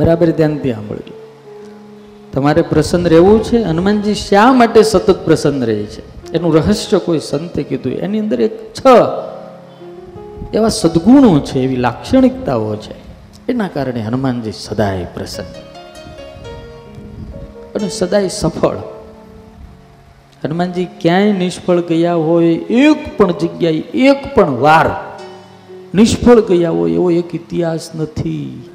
બરાબર ધ્યાનથી સાંભળજો. તમારે પ્રસન્ન રહેવું છે, હનુમાનજી શા માટે સતત પ્રસન્ન રહે છે? એનું રહસ્ય કોઈ સંતે કીધું. એની અંદર એક છ એવા સદગુણો છે, એવી લાક્ષણિકતાઓ છે. એના કારણે હનુમાનજી સદાય પ્રસન્ન. અને સદાય સફળ. હનુમાનજી ક્યાંય નિષ્ફળ ગયા હોય, એક પણ જગ્યાએ, એક પણ વાર નિષ્ફળ ગયા હોય એવો એક ઇતિહાસ નથી.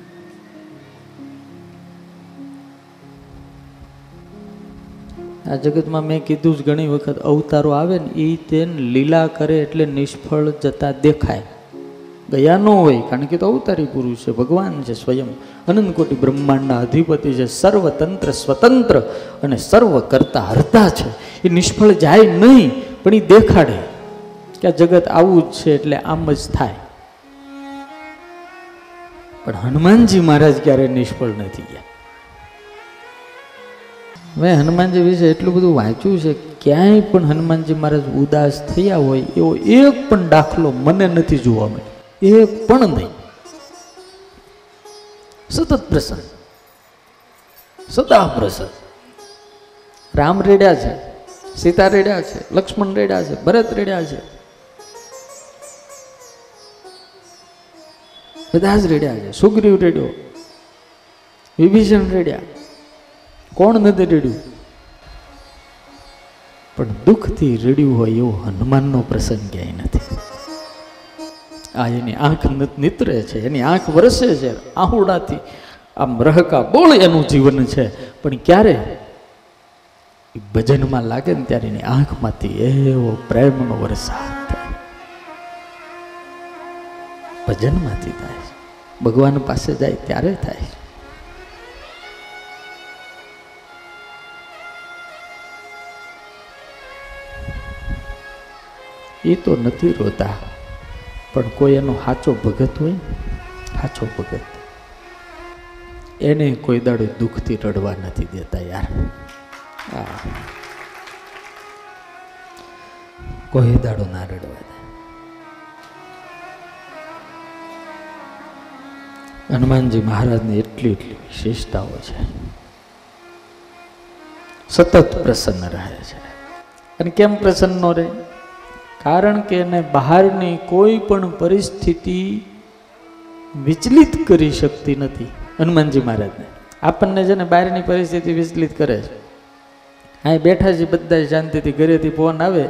આ જગતમાં મેં કીધું જ ઘણી વખત, અવતારો આવે ને એ તેને લીલા કરે એટલે નિષ્ફળ જતા દેખાય. ગયા ન હોય, કારણ કે તો અવતારી પુરુષ છે, ભગવાન છે સ્વયં. અનંત કોટી બ્રહ્માંડના અધિપતિ છે, સર્વતંત્ર, સ્વતંત્ર અને સર્વ કરતા હરતા છે. એ નિષ્ફળ જાય નહીં, પણ એ દેખાડે કે આ જગત આવું જ છે એટલે આમ જ થાય. પણ હનુમાનજી મહારાજ ક્યારેય નિષ્ફળ નથી ગયા. મેં હનુમાનજી વિશે એટલું બધું વાંચ્યું છે, ક્યાંય પણ હનુમાનજી મહારાજ ઉદાસ થયા હોય, એવો એક પણ દાખલો મને નથી જોવા મળ્યો. એક પણ નહીં. સતત પ્રસન્ન સદા પ્રસન્ન રામ રેડ્યા છે, સીતા રેડ્યા છે, લક્ષ્મણ રેડ્યા છે, ભરત રેડ્યા છે. બધા જ રેડ્યા છે. સુગ્રીવ રેડ્યો, વિભીષણ રેડ્યા. કોણ નથી રેડ્યું? પણ દુઃખથી રેડ્યું હોય એવો હનુમાનનો પ્રસંગ ક્યાંય નથી. આ એની આંખ નિતરે છે, એની આંખ વરસે છે, આહુડાથી. આમ રહકા બોળ એનું જીવન છે, પણ ક્યારે? ભજનમાં લાગે ને ત્યારે એની આંખમાંથી એવો પ્રેમનો વરસાદ થાય. ભજનમાંથી થાય. ભગવાન પાસે જાય ત્યારે થાય. એ તો નથી રોતા. પણ કોઈ એનો સાચો ભગત હોય, સાચો ભગત. એને કોઈ દાડો દુઃખથી રડવા નથી દેતા યાર. કોઈ દાડો ના રડવા દે. હનુમાનજી મહારાજની એટલી એટલી વિશેષતાઓ છે. સતત પ્રસન્ન રહે છે. અને કેમ પ્રસન્ન રહે? કારણ કે એને બહારની કોઈ પણ પરિસ્થિતિ વિચલિત કરી શકતી નથી, હનુમાનજી મહારાજને. આપણને છે ને બહારની પરિસ્થિતિ વિચલિત કરે છે. અહીં બેઠા છે બધા શાંતિથી ઘરેથી ફોન આવે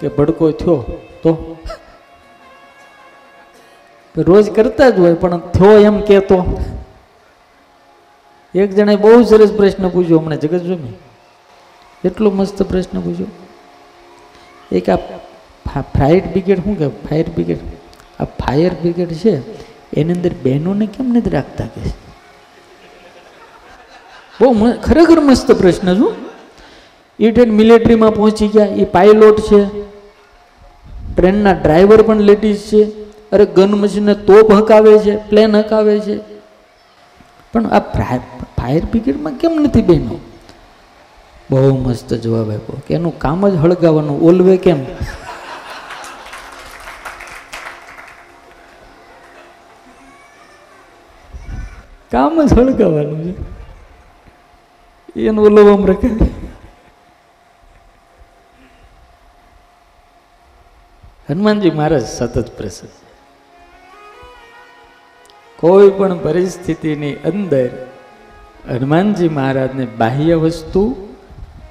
કે ભડકો થયો તો? રોજ કરતા જ હોય, પણ થયો એમ કહેતો એક જણાએ બહુ સરસ પ્રશ્ન પૂછ્યો હમણાં જગત જોમી એટલો મસ્ત પ્રશ્ન પૂછ્યો. એક આ ફાયર બ્રિગેડ શું કે ફાયર બ્રિગેડ. આ ફાયર બ્રિગેડ છે, એની અંદર બહેનોને કેમ નથી રાખતા કે બહુ ખરેખર મસ્ત પ્રશ્ન શું ઇટેન મિલિટરીમાં પહોંચી ગયા, એ પાયલોટ છે. ટ્રેનના ડ્રાઈવર પણ લેડીઝ છે. અરે ગન મશીનને તોપ હકાવે છે પ્લેન હકાવે છે. પણ આ ફાયર બ્રિગેડમાં કેમ નથી બહેનો? બહુ મસ્ત જવાબ આપ્યો. કે એનું કામ જ હળગાવવાનું. ઓલવે કેમ? કામ જ હળગાવાનું છે એનું ઓલવમ રખે હનુમાનજી મહારાજ સતત પ્રસન્ન કોઈ પણ પરિસ્થિતિની અંદર હનુમાનજી મહારાજને બાહ્ય વસ્તુ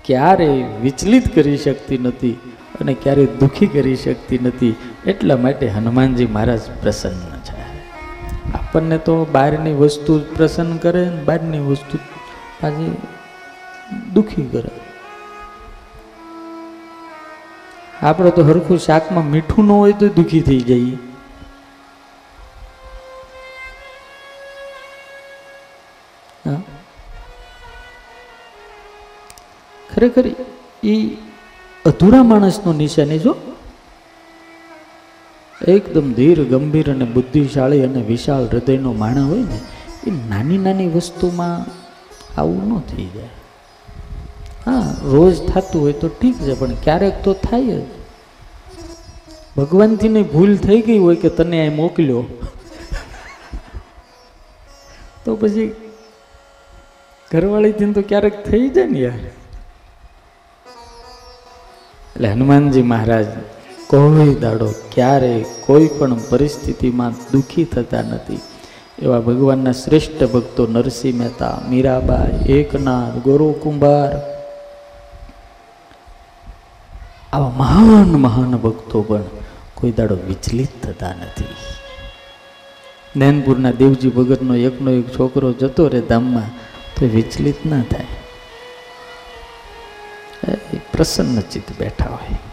ક્યારેય વિચલિત કરી શકતી નથી અને ક્યારેય દુઃખી કરી શકતી નથી એટલા માટે હનુમાનજી મહારાજ પ્રસન્ન આપણને તો બહારની વસ્તુ પ્રસન્ન કરે ને બહારની વસ્તુ પાછી દુઃખી કરે. આપણે તો હરખું શાકમાં મીઠું ન હોય તો દુઃખી થઈ જઈએ. ખરેખર એ અધૂરા માણસનો નિશાની જો એકદમ ધીર, ગંભીર અને બુદ્ધિશાળી અને વિશાળ હૃદયનો માણા હોય ને, એ નાની નાની વસ્તુમાં આવું ન થઈ જાય. હા, રોજ થતું હોય તો ઠીક છે, પણ ક્યારેક તો થાય જ. ભગવાનથી નહીં ભૂલ થઈ ગઈ હોય કે તને અહીં મોકલ્યો. તો પછી ઘરવાળીથી તો ક્યારેક થઈ જાય ને યાર. એટલે હનુમાનજી મહારાજ કોઈ દાડો ક્યારે કોઈ પણ પરિસ્થિતિમાં દુઃખી થતા નથી. એવા ભગવાનના શ્રેષ્ઠ ભક્તો નરસિંહ મહેતા, મીરાબાઈ, એકનાથ, ગોરુ કુંભાર, આવા મહાન મહાન ભક્તો પણ કોઈ દાડો વિચલિત થતા નથી. નૈનપુરના દેવજી ભગતનો એકનો એક છોકરો જતો રહે ધામમાં, તો વિચલિત ના થાય. એ પ્રસન્ન ચિત્ત બેઠા હોય.